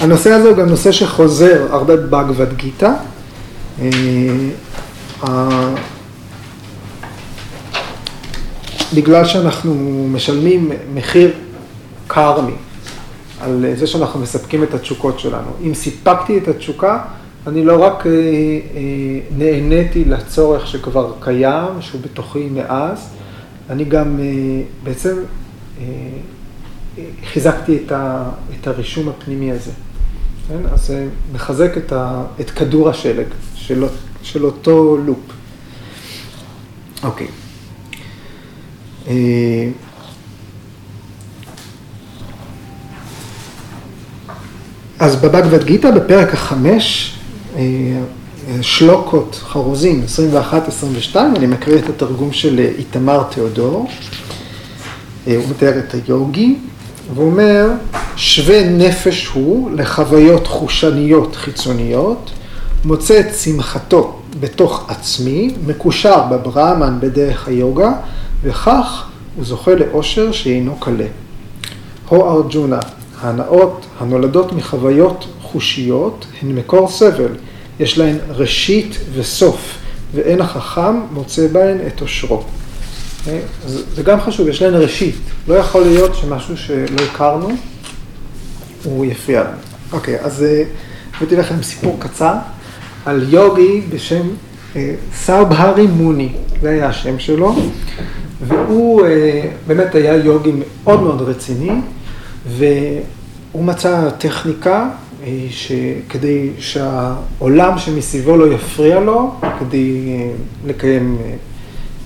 Speaker 1: הנושא הזה הוא גם נושא שחוזר הרבה בבגבד גיתא. אה, בגלל שאנחנו משלמים מחיר קרמי על זה שאנחנו מספקים את התשוקות שלנו. אם סיפקתי את התשוקה, אני לא רק אה, אה, נהניתי לצורך שכבר קיים, שהוא בתוכי מאז, אני גם בעצם חיזקתי את, ה, את הרישום הפנימי הזה. כן? אז זה מחזק את, ה, את כדור השלג של, של אותו לופ. אוקיי. אה, אז בבגבד גיתא, בפרק החמש, אה, שלוקות, חרוזים, 21-22, אני מקריא את התרגום של איתמר תיאודור. אה, הוא מתאר את היוגי, והוא אומר, שווה נפש הוא לחוויות חושניות חיצוניות, מוצא את שמחתו בתוך עצמי, מקושר בברהמן בדרך היוגה, וכך הוא זוכה לאושר שאינו קלה. הו ארג'ונה, ההנאות הנולדות מחוויות חושיות הן מקור סבל, יש להן ראשית וסוף, ואין החכם מוצא בהן את אושרו. זה גם חשוב, יש להן ראשית. לא יכול להיות שמשהו שלא הכרנו, הוא יפריע לנו. אוקיי, אז אה, הבאתי לכם סיפור קצר על יוגי בשם אה, סאבהרי מוני, זה היה השם שלו, והוא אה, באמת היה יוגי מאוד מאוד רציני, והוא מצא טכניקה שכדי שהעולם שמסביבו לא יפריע לו, כדי לקיים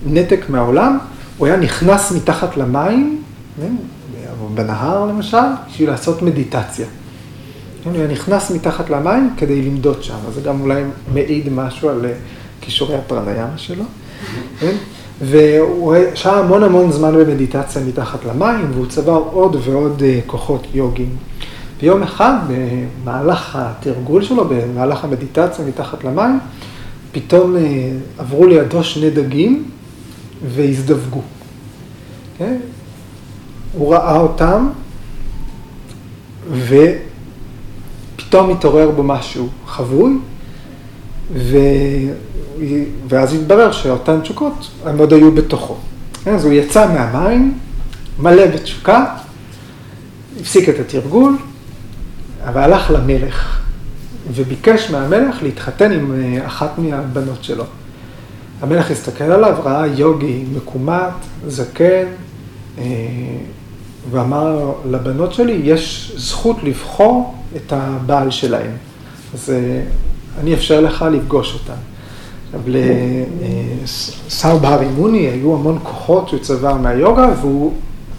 Speaker 1: נתק מהעולם, הוא היה נכנס מתחת למים, בנהר למשל, בשביל לעשות מדיטציה. הוא היה נכנס מתחת למים כדי למדוד שם, אז זה גם אולי מעיד משהו על אה, כישורי הפרניאמה שלו. והוא שהה המון המון זמן במדיטציה מתחת למים, והוא צבר עוד ועוד אה, כוחות יוגיים. ויום אחד, במהלך התרגול שלו, במהלך המדיטציה מתחת למים, פתאום אה, עברו לידו שני דגים, והזדווגו. כן? הוא ראה אותם, ופתאום התעורר בו משהו חבוי, ו... ואז התברר שאותן תשוקות, הם עוד היו בתוכו. אז הוא יצא מהמים, מלא בתשוקה, הפסיק את התרגול, אבל הלך למלך, וביקש מהמלך להתחתן עם אה, אחת מהבנות שלו. המלך הסתכל עליו, ראה יוגי מקומט, זקן, אה, ואמר לבנות שלי, יש זכות לבחור את הבעל שלהם. אז אה, אני אפשר לך לפגוש אותם. עכשיו, לשר בהר אימוני היו המון כוחות שהוא צבר מהיוגה, והוא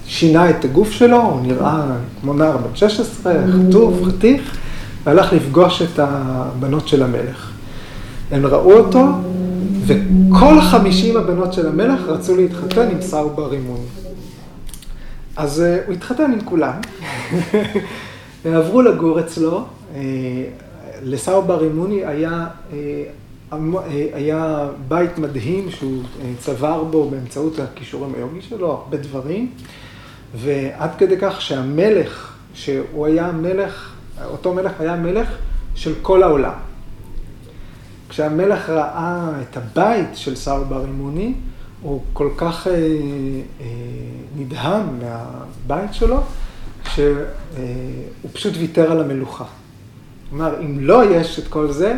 Speaker 1: שינה את הגוף שלו, הוא נראה כמו נער בן 16, חטוף, חתיך, והלך לפגוש את הבנות של המלך. הם ראו אותו, וכל חמישים הבנות של המלך רצו להתחתן עם שר בר אימוני. אז uh, הוא התחתן עם כולם, ועברו לגור אצלו. Uh, לשר בר אימוני היה, היה בית מדהים שהוא צבר בו באמצעות הכישורים היוגי שלו, הרבה דברים, ועד כדי כך שהמלך, שהוא היה מלך, אותו מלך היה מלך של כל העולם. כשהמלך ראה את הבית של שר בר אימוני, הוא כל כך אה, אה, נדהם מהבית שלו, שהוא אה, פשוט ויתר על המלוכה. אמר, אם לא יש את כל זה,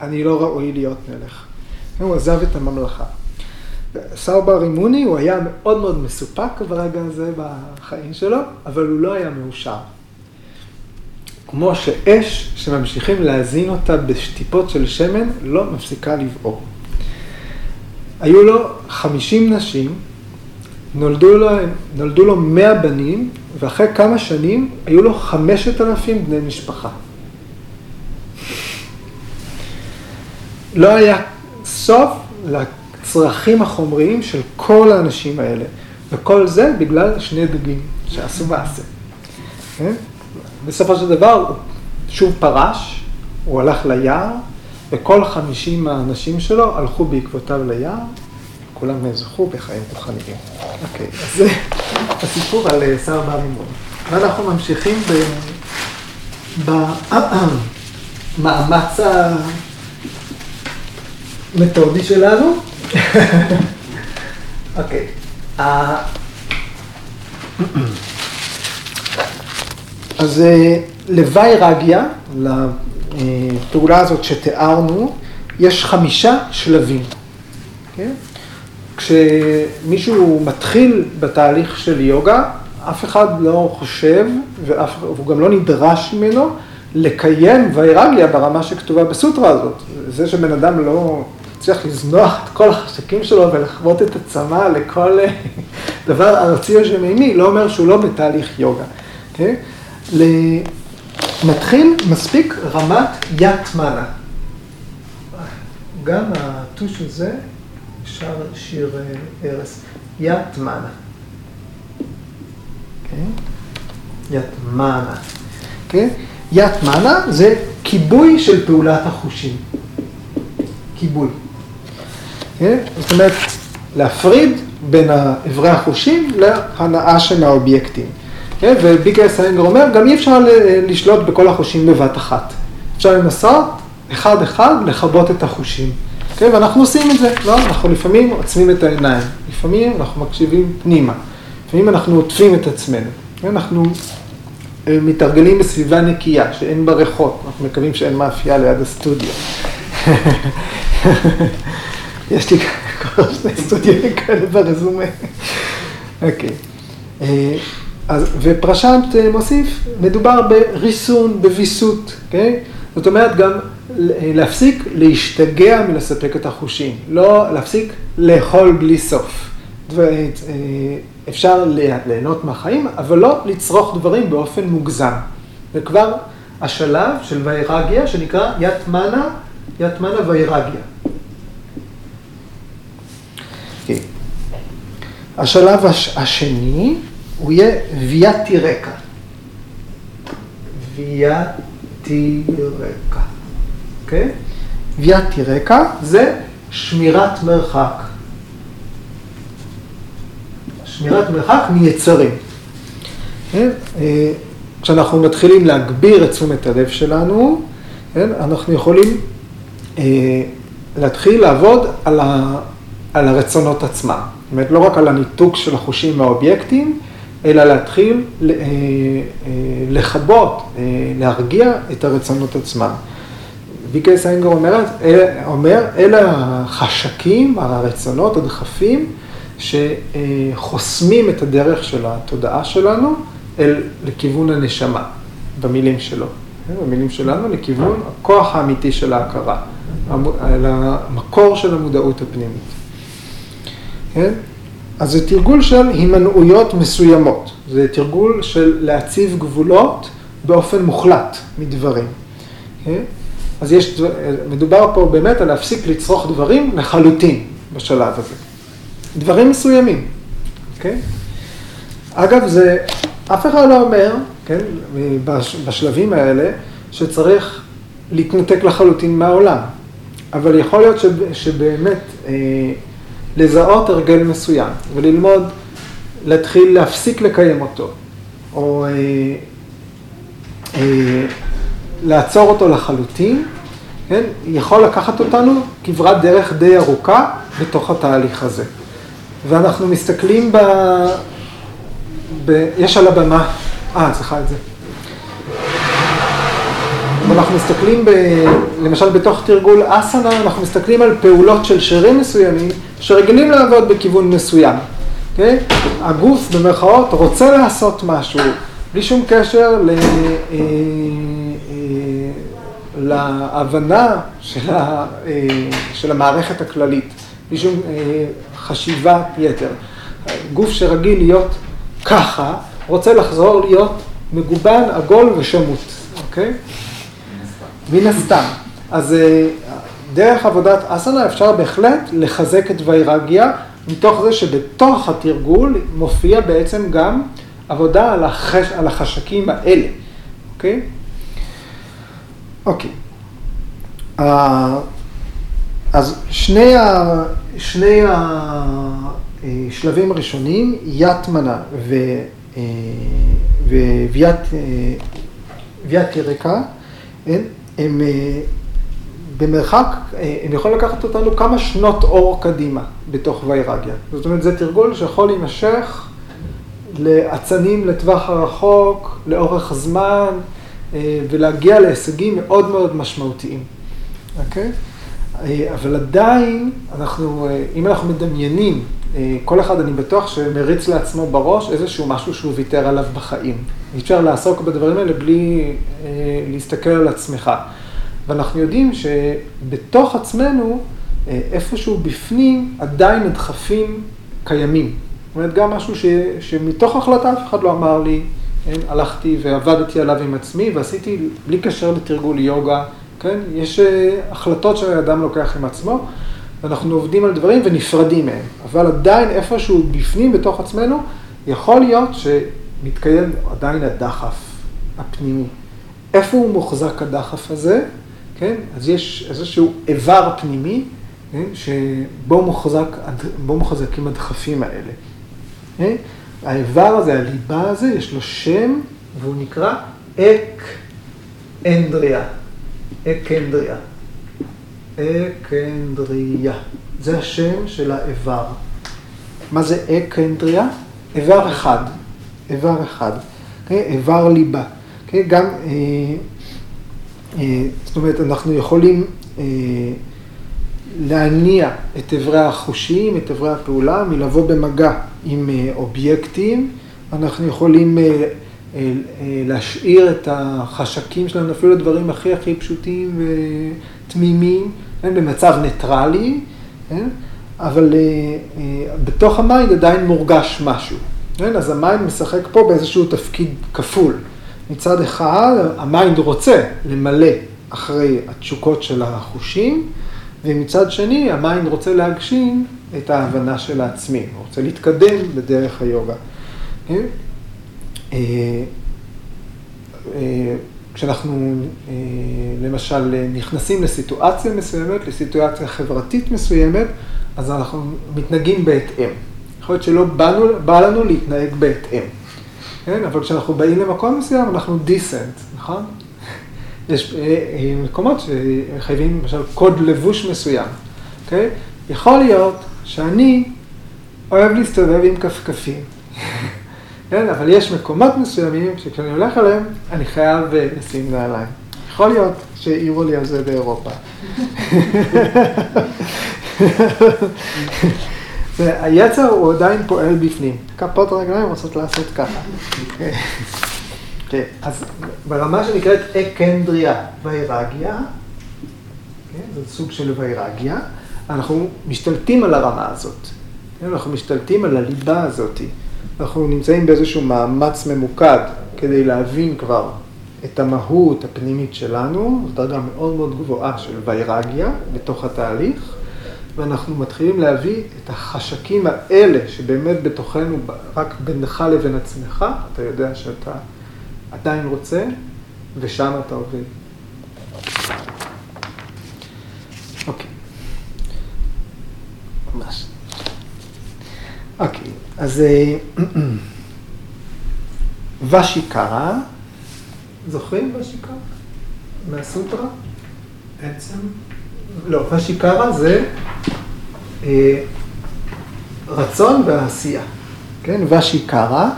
Speaker 1: אני לא ראוי להיות מלך. הוא עזב את הממלכה. שר בר אימוני, הוא היה מאוד מאוד מסופק ברגע הזה בחיים שלו, אבל הוא לא היה מאושר. כמו שאש שממשיכים להזין אותה בטיפות של שמן, לא מפסיקה לבעור. היו לו 50 נשים, נולדו לו, נולדו לו 100 בנים, ואחרי כמה שנים היו לו 5,000 בני משפחה. לא היה סוף לצרכים החומריים של כל האנשים האלה, וכל זה בגלל שני דגים שעשו מעשה. כן? בסופו של דבר הוא שוב פרש, הוא הלך ליער, וכל חמישים האנשים שלו הלכו בעקבותיו ליער, כולם זכו בחיים רוחניים. אוקיי, אז זה הסיפור על אה, שר בר מימון. ואנחנו ממשיכים במאמץ המתודי שלנו. אוקיי. אז אה, לוואי רגיה, לפעולה הזאת שתיארנו, יש חמישה שלבים. כן? כשמישהו מתחיל בתהליך של יוגה, אף אחד לא חושב, ואף, והוא גם לא נדרש ממנו, לקיים ויירגיה ברמה שכתובה בסוטרה הזאת. זה שבן אדם לא צריך לזנוח את כל החשקים שלו ולחוות את הצמא לכל דבר ארצי או שמימי, לא אומר שהוא לא בתהליך יוגה. Okay? כן? נתחיל מספיק רמת יתמנה. גם הטוש הזה שר שיר ארס. יתמנה. יתמנה. יתמנה זה כיבוי של פעולת החושים. כיבוי. זאת אומרת, להפריד בין אברי החושים להנאה של האובייקטים. כן? וביקר סיינגר אומר, גם אי אפשר לשלוט בכל החושים בבת אחת. אפשר לנסות, אחד אחד, לכבות את החושים. כן? ואנחנו עושים את זה, לא? אנחנו לפעמים עוצמים את העיניים, לפעמים אנחנו מקשיבים פנימה, לפעמים אנחנו עוטפים את עצמנו. כן? אנחנו אה, מתרגלים בסביבה נקייה, שאין בה ריחות, אנחנו מקווים שאין מאפייה ליד הסטודיו. יש לי כבר שני סטודיו כאלה ברזומה. אוקיי. אה, ופרשנט אה, מוסיף, מדובר בריסון, בוויסות, כן? זאת אומרת גם להפסיק להשתגע מלספק את החושים, לא להפסיק לאכול בלי סוף. אה, אפשר ליהנות מהחיים, אבל לא לצרוך דברים באופן מוגזם. וכבר השלב של ויירגיה, שנקרא יתמנה, יתמנה ויירגיה. כן. השלב השני הוא יהיה ויאתי רקע. ויאתי רקע. אוקיי? ויאתי רקע זה שמירת מרחק. שמירת מרחק מיצרים. כן? אה, כשאנחנו מתחילים להגביר את תשומת הלב שלנו, כן? אנחנו יכולים אה, להתחיל לעבוד על, ה, על הרצונות עצמם. זאת אומרת, לא רק על הניתוק של החושים מהאובייקטים, אלא להתחיל אה, אה, לכבות, אה, להרגיע את הרצונות עצמם. ויקי סיינגר אומר, אומר, אלה החשקים, הרצונות, הדחפים, שחוסמים את הדרך של התודעה שלנו אל לכיוון הנשמה, במילים שלו. במילים שלנו, לכיוון הכוח האמיתי של ההכרה, למקור של המודעות הפנימית. כן? אז זה תרגול של הימנעויות מסוימות. זה תרגול של להציב גבולות באופן מוחלט מדברים. כן? אז יש, מדובר פה באמת על להפסיק לצרוך דברים לחלוטין בשלב הזה. דברים מסוימים, כן? אגב, זה, אף אחד לא אומר, כן, בשלבים האלה, שצריך להתנתק לחלוטין מהעולם. אבל יכול להיות שבאמת אה, לזהות הרגל מסוים וללמוד, להתחיל להפסיק לקיים אותו, או אה, אה, לעצור אותו לחלוטין, כן, יכול לקחת אותנו כברת דרך די ארוכה בתוך התהליך הזה. ואנחנו מסתכלים ב... ב... יש על הבמה, אה, צריכה את זה. אנחנו מסתכלים, ב, למשל בתוך תרגול אסנה, אנחנו מסתכלים על פעולות של שרירים מסוימים שרגילים לעבוד בכיוון מסוים. Okay? אוקיי? הגוף במרכאות רוצה לעשות משהו בלי שום קשר ל, אה, אה, להבנה של, ה, אה, של המערכת הכללית, בלי שום חשיבה יתר. גוף שרגיל להיות ככה, רוצה לחזור להיות מגובן, עגול ושמוט, אוקיי? Okay? מן הסתם. אז אה, דרך עבודת אסנה אפשר בהחלט לחזק את ויירגיה, מתוך זה שבתוך התרגול מופיע בעצם גם עבודה על, החש... על החשקים האלה, אוקיי? אוקיי. Uh, אז שני, ה... שני השלבים הראשונים, יתמנה. אה, וויית ירקה, כן? הם אה, במרחק, אה, הם יכולים לקחת אותנו כמה שנות אור קדימה בתוך ויירגיה. זאת אומרת, זה תרגול שיכול להימשך לאצנים לטווח הרחוק, לאורך זמן, אה, ולהגיע להישגים מאוד מאוד משמעותיים, אוקיי? אבל עדיין, אנחנו, אם אנחנו מדמיינים, כל אחד, אני בטוח, שמריץ לעצמו בראש איזשהו משהו שהוא ויתר עליו בחיים. אי אפשר לעסוק בדברים האלה בלי אה, להסתכל על עצמך. ואנחנו יודעים שבתוך עצמנו, אה, איפשהו בפנים, עדיין הדחפים קיימים. זאת אומרת, גם משהו ש, שמתוך החלטה אף אחד לא אמר לי, כן, הלכתי ועבדתי עליו עם עצמי ועשיתי בלי קשר לתרגול יוגה, כן, יש אה, החלטות שהאדם לוקח עם עצמו, ואנחנו עובדים על דברים ונפרדים מהם, אבל עדיין איפשהו בפנים, בתוך עצמנו, יכול להיות ש... מתקיים עדיין הדחף הפנימי. איפה הוא מוחזק הדחף הזה? כן? אז יש איזשהו איבר פנימי, כן? שבו מוחזק, בו מוחזקים הדחפים האלה. כן? האיבר הזה, הליבה הזה, יש לו שם, והוא נקרא אק אנדריה. אקנדריה. אקנדריה. זה השם של האיבר. מה זה אקנדריה? איבר אחד. איבר אחד, okay? אוקיי? איבר ליבה. Okay? אוקיי? גם, אה, אה, זאת אומרת, אנחנו יכולים אה, להניע את איברי החושים, את איברי הפעולה, מלבוא במגע עם אה, אובייקטים. אנחנו יכולים אה, אה, אה, להשאיר את החשקים שלנו, אפילו לדברים הכי הכי פשוטים ותמימים, כן? במצב ניטרלי, כן? אבל אה, אה, בתוך ה mind עדיין מורגש משהו. כן? אז ה mind משחק פה באיזשהו תפקיד כפול. מצד אחד, ה mind רוצה למלא אחרי התשוקות של החושים, ומצד שני, ה mind רוצה להגשים את ההבנה של העצמי, הוא רוצה להתקדם בדרך היוגה. כשאנחנו אה, למשל נכנסים לסיטואציה מסוימת, לסיטואציה חברתית מסוימת, אז אנחנו מתנהגים בהתאם. יכול להיות שלא באנו, בא לנו להתנהג בהתאם. כן? אבל כשאנחנו באים למקום מסוים, אנחנו דיסנט, נכון? יש אה, אה, מקומות שחייבים למשל קוד לבוש מסוים, אוקיי? יכול להיות שאני אוהב להסתובב עם כפכפים, כן, אבל יש מקומות מסוימים שכשאני הולך אליהם, אני חייב אה, לשים נעליים. יכול להיות שהעירו לי על זה באירופה. והיצר הוא עדיין פועל בפנים. כפות רגליים רוצות לעשות ככה. כן, אז ברמה שנקראת אקנדריה ויירגיה, כן, זה סוג של ויירגיה, אנחנו משתלטים על הרמה הזאת. כן, אנחנו משתלטים על הליבה הזאת. אנחנו נמצאים באיזשהו מאמץ ממוקד כדי להבין כבר את המהות הפנימית שלנו, זו דרגה מאוד מאוד גבוהה של ויירגיה בתוך התהליך, ואנחנו מתחילים להביא את החשקים האלה שבאמת בתוכנו, רק בינך לבין עצמך, אתה יודע שאתה עדיין רוצה, ושם אתה עובד. אוקיי. ממש. אוקיי, אז ושיקרה, זוכרים ושיקרה? מהסוטרה?
Speaker 2: עצם?
Speaker 1: לא, ושיקרה זה אה, רצון ועשייה, כן? ושיקרה,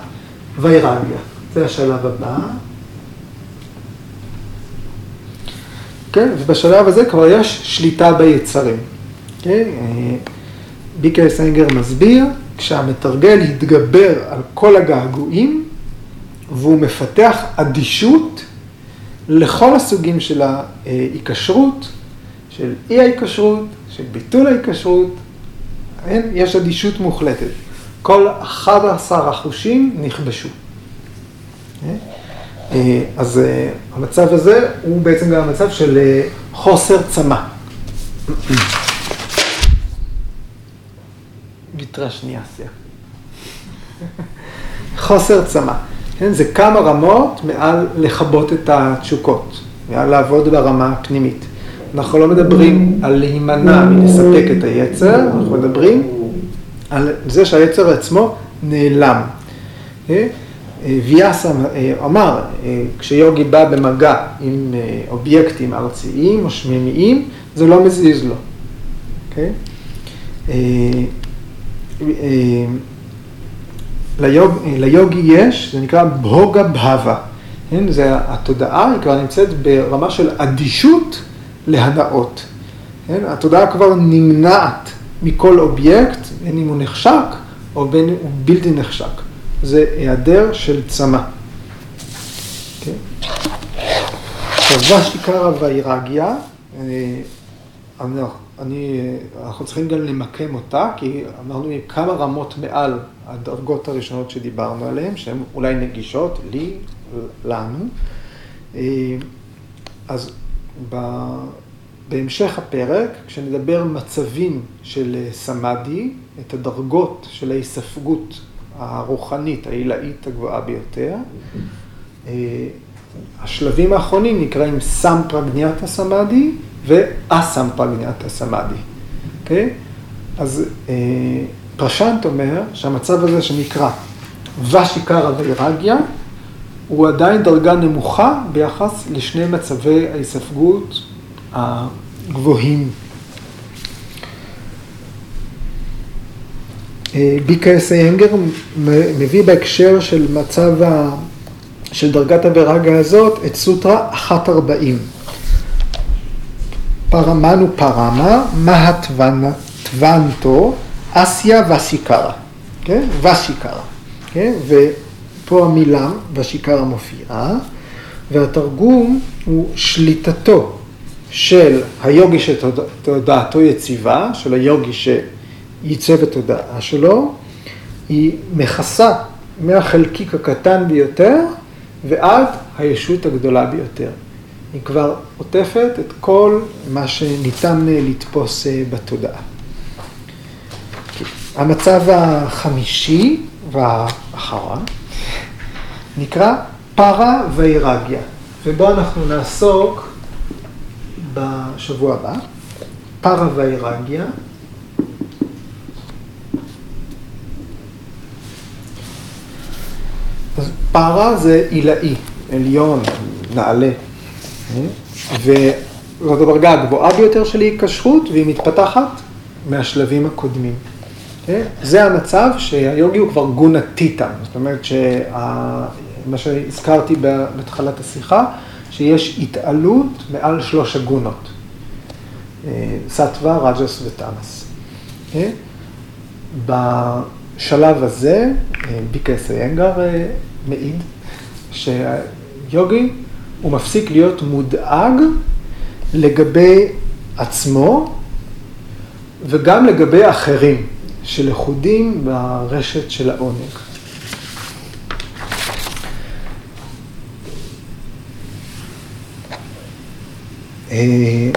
Speaker 1: ויירגיה. זה השלב הבא. כן, ובשלב הזה כבר יש שליטה ביצרים. כן? ביקר סנגר מסביר, כשהמתרגל יתגבר על כל הגעגועים, והוא מפתח אדישות לכל הסוגים של ההיקשרות, של אי ההיקשרות, של ביטול ההיקשרות, אין? יש אדישות מוחלטת. כל 11 החושים נכבשו. אז המצב הזה הוא בעצם גם המצב של חוסר צמא. גיטרה שנייה, סייע. חוסר צמא. כן, זה כמה רמות מעל לכבות את התשוקות, מעל לעבוד ברמה הפנימית. אנחנו לא מדברים על להימנע מלספק את היצר, אנחנו מדברים על זה שהיצר עצמו נעלם. ויאסה אמר, כשיוגי בא במגע עם אובייקטים ארציים או שמימיים, זה לא מזיז לו. Okay? ליוג, ליוגי יש, זה נקרא בהוגה בהווה. כן? זה התודעה, היא כבר נמצאת ברמה של אדישות להנאות. כן? התודעה כבר נמנעת מכל אובייקט, בין אם הוא נחשק או בין אם הוא בלתי נחשק. זה היעדר של צמא. כן? עכשיו, ושיקרא ויירגיה, אני, אנחנו צריכים גם למקם אותה, כי אמרנו כמה רמות מעל הדרגות הראשונות שדיברנו עליהן, שהן אולי נגישות לי, לנו. אז ב, בהמשך הפרק, כשנדבר מצבים של סמאדי, את הדרגות של ההיספגות הרוחנית, העילאית הגבוהה ביותר, השלבים האחרונים נקראים סמפרגניאטה סמאדי ואסמפרגניאטה סמאדי. אוקיי? אז פרשנט אומר שהמצב הזה שנקרא ושיקרא ויירגיה, הוא עדיין דרגה נמוכה ביחס לשני מצבי ההיספגות הגבוהים. ביקס איינגר מביא בהקשר של מצב, ה... של דרגת הווירגה הזאת, את סוטרה 140. פרמנו פרמה, מהטוונטו, אסיה וסיקרה, כן? וסיקרה, כן? ופה המילה וסיקרה מופיעה, והתרגום הוא שליטתו של היוגי שתודעתו יציבה, של היוגי שייצב את תודעה שלו, היא מכסה מהחלקיק הקטן ביותר ועד הישות הגדולה ביותר. היא כבר עוטפת את כל מה שניתן לתפוס בתודעה. המצב החמישי והאחרון נקרא פרה ויירגיה, ובו אנחנו נעסוק בשבוע הבא, פרה ויירגיה. אז פרה זה עילאי, עליון, נעלה, וזאת הדרגה הגבוהה ביותר של ההיקשרות, והיא מתפתחת מהשלבים הקודמים. כן? זה המצב שהיוגי הוא כבר גונה טיטה, זאת אומרת שה... מה שהזכרתי בהתחלת השיחה, שיש התעלות מעל שלוש הגונות, אה, סטווה, רג'ס וטאנס. כן? בשלב הזה, אה, ביקס איינגר אה, מעיד שהיוגי הוא מפסיק להיות מודאג לגבי עצמו וגם לגבי אחרים שלכודים ברשת של העונג. אה,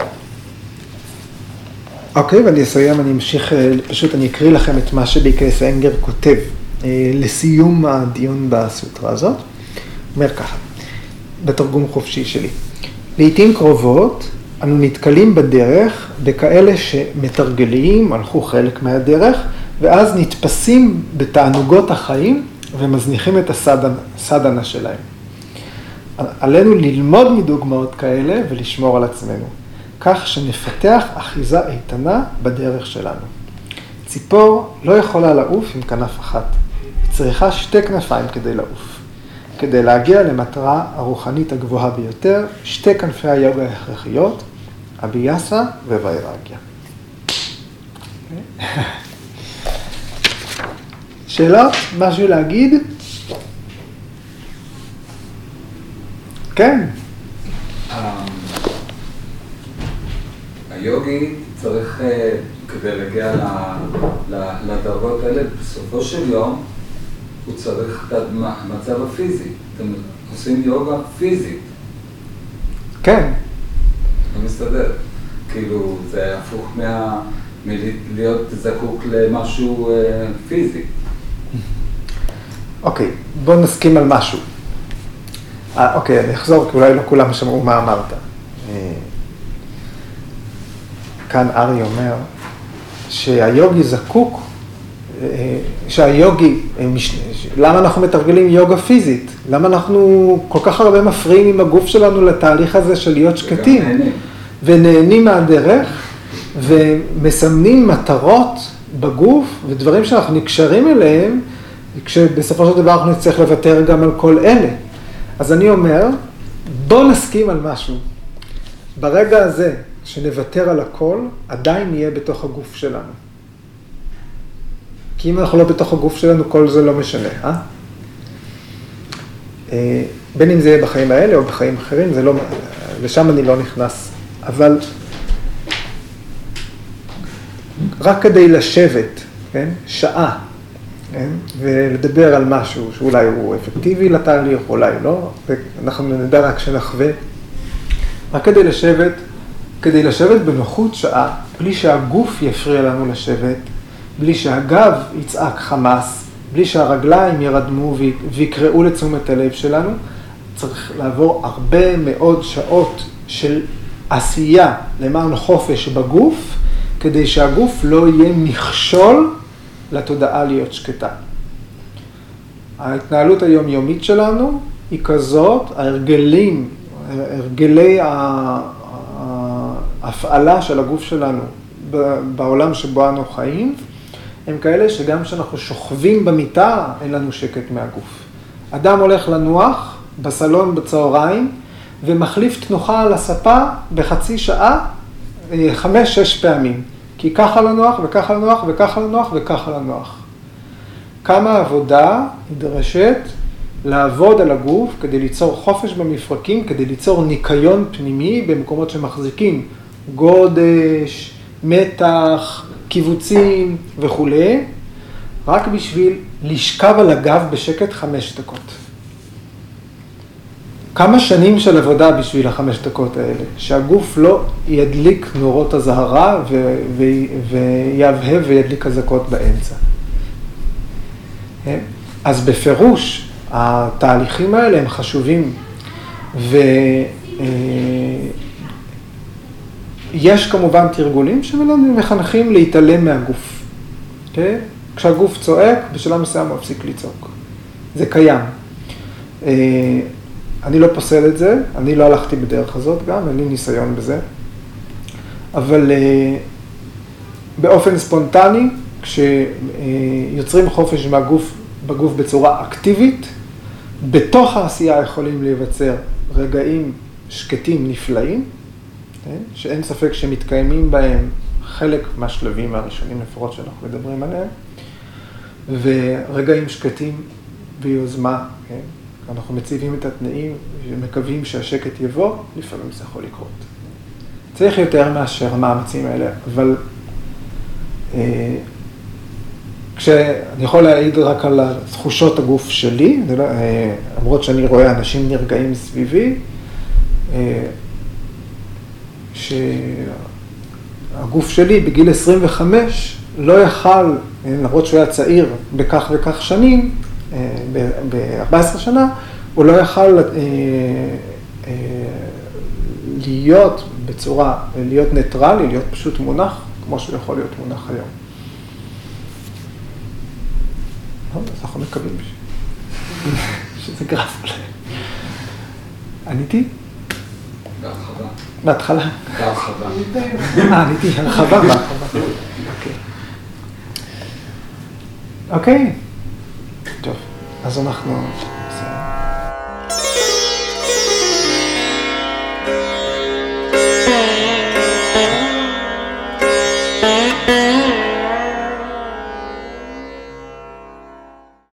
Speaker 1: אוקיי, ואני אסיים, אני אמשיך, אה, פשוט אני אקריא לכם את מה שביקייס אנגר כותב אה, לסיום הדיון בסוטרה הזאת. אומר ככה, בתרגום חופשי שלי. לעיתים קרובות אנו נתקלים בדרך בכאלה שמתרגלים, הלכו חלק מהדרך, ואז נתפסים בתענוגות החיים ומזניחים את הסדנה שלהם. עלינו ללמוד מדוגמאות כאלה ולשמור על עצמנו, כך שנפתח אחיזה איתנה בדרך שלנו. ציפור לא יכולה לעוף עם כנף אחת, היא צריכה שתי כנפיים כדי לעוף. כדי להגיע למטרה הרוחנית הגבוהה ביותר, שתי כנפי היוגה ההכרחיות, אביאסה וויירגיה. שאלות? משהו להגיד? כן.
Speaker 2: היוגי צריך, אה, כדי להגיע לדרגות האלה, בסופו של יום הוא צריך את המצב הפיזי. אתם עושים יוגה פיזית.
Speaker 1: כן.
Speaker 2: לא מסתדר. כאילו, זה הפוך מה... מלהיות זקוק למשהו אה, פיזי.
Speaker 1: אוקיי, בואו נסכים על משהו. אה, אוקיי, אני אחזור, כי אולי לא כולם שמעו מה אמרת. אה, כאן ארי אומר שהיוגי זקוק, שהיוגי, למה אנחנו מתרגלים יוגה פיזית? למה אנחנו כל כך הרבה מפריעים עם הגוף שלנו לתהליך הזה של להיות שקטים? ונהנים מהדרך, ומסמנים מטרות בגוף ודברים שאנחנו נקשרים אליהם, כשבסופו של דבר אנחנו נצטרך לוותר גם על כל אלה. אז אני אומר, בוא נסכים על משהו. ברגע הזה שנוותר על הכל, עדיין נהיה בתוך הגוף שלנו. כי אם אנחנו לא בתוך הגוף שלנו, כל זה לא משנה, אה? אה בין אם זה יהיה בחיים האלה או בחיים אחרים, זה לא, לשם אני לא נכנס. אבל רק כדי לשבת, כן, שעה, כן? ולדבר על משהו שאולי הוא אפקטיבי לתהליך, אולי לא, ואנחנו נדע רק שנחווה. רק כדי לשבת, כדי לשבת בנוחות שעה, בלי שהגוף יפריע לנו לשבת, בלי שהגב יצעק חמאס, בלי שהרגליים ירדמו ויקראו לתשומת הלב שלנו, צריך לעבור הרבה מאוד שעות של עשייה למען חופש בגוף, כדי שהגוף לא יהיה מכשול לתודעה להיות שקטה. ההתנהלות היומיומית שלנו היא כזאת, ההרגלים, הרגלי ההפעלה של הגוף שלנו בעולם שבו אנו חיים, הם כאלה שגם כשאנחנו שוכבים במיטה, אין לנו שקט מהגוף. אדם הולך לנוח בסלון בצהריים ומחליף תנוחה על הספה בחצי שעה, אה, חמש-שש פעמים. כי ככה לנוח וככה לנוח וככה לנוח וככה לנוח. כמה עבודה נדרשת לעבוד על הגוף כדי ליצור חופש במפרקים, כדי ליצור ניקיון פנימי במקומות שמחזיקים גודש, מתח, קיבוצים וכולי, רק בשביל לשכב על הגב בשקט חמש דקות. כמה שנים של עבודה בשביל החמש דקות האלה, שהגוף לא ידליק נורות אזהרה ויהבהב וידליק אזעקות באמצע. אז בפירוש, התהליכים האלה הם חשובים, ויש אה, כמובן תרגולים שמחנכים להתעלם מהגוף. Okay? כן? כשהגוף צועק, בשלב מסוים הוא מפסיק לצעוק. זה קיים. אה, אני לא פוסל את זה, אני לא הלכתי בדרך הזאת גם, אין לי ניסיון בזה, אבל uh, באופן ספונטני כשיוצרים חופש מהגוף, בגוף בצורה אקטיבית, בתוך העשייה יכולים להיווצר רגעים שקטים נפלאים? שאין ספק שמתקיימים בהם חלק מהשלבים הראשונים לפחות שאנחנו מדברים עליהם, ורגעים שקטים ביוזמה, כן? אנחנו מציבים את התנאים ומקווים שהשקט יבוא, לפעמים זה יכול לקרות. צריך יותר מאשר המאמצים האלה, אבל אה, כשאני יכול להעיד רק על תחושות הגוף שלי, לא, אה, למרות שאני רואה אנשים נרגעים סביבי, אה, שהגוף שלי בגיל 25 לא יכל, למרות שהוא היה צעיר בכך וכך שנים, ב-14 שנה, הוא לא יכל להיות בצורה, להיות ניטרלי, להיות פשוט מונח, כמו שהוא יכול להיות מונח היום. אז אנחנו מקווים שזה גרף עולה. עניתי?
Speaker 2: בהרחבה.
Speaker 1: בהתחלה?
Speaker 2: בהרחבה.
Speaker 1: אה, עניתי, הרחבה בהרחבה. אוקיי. אוקיי. טוב, אז אנחנו...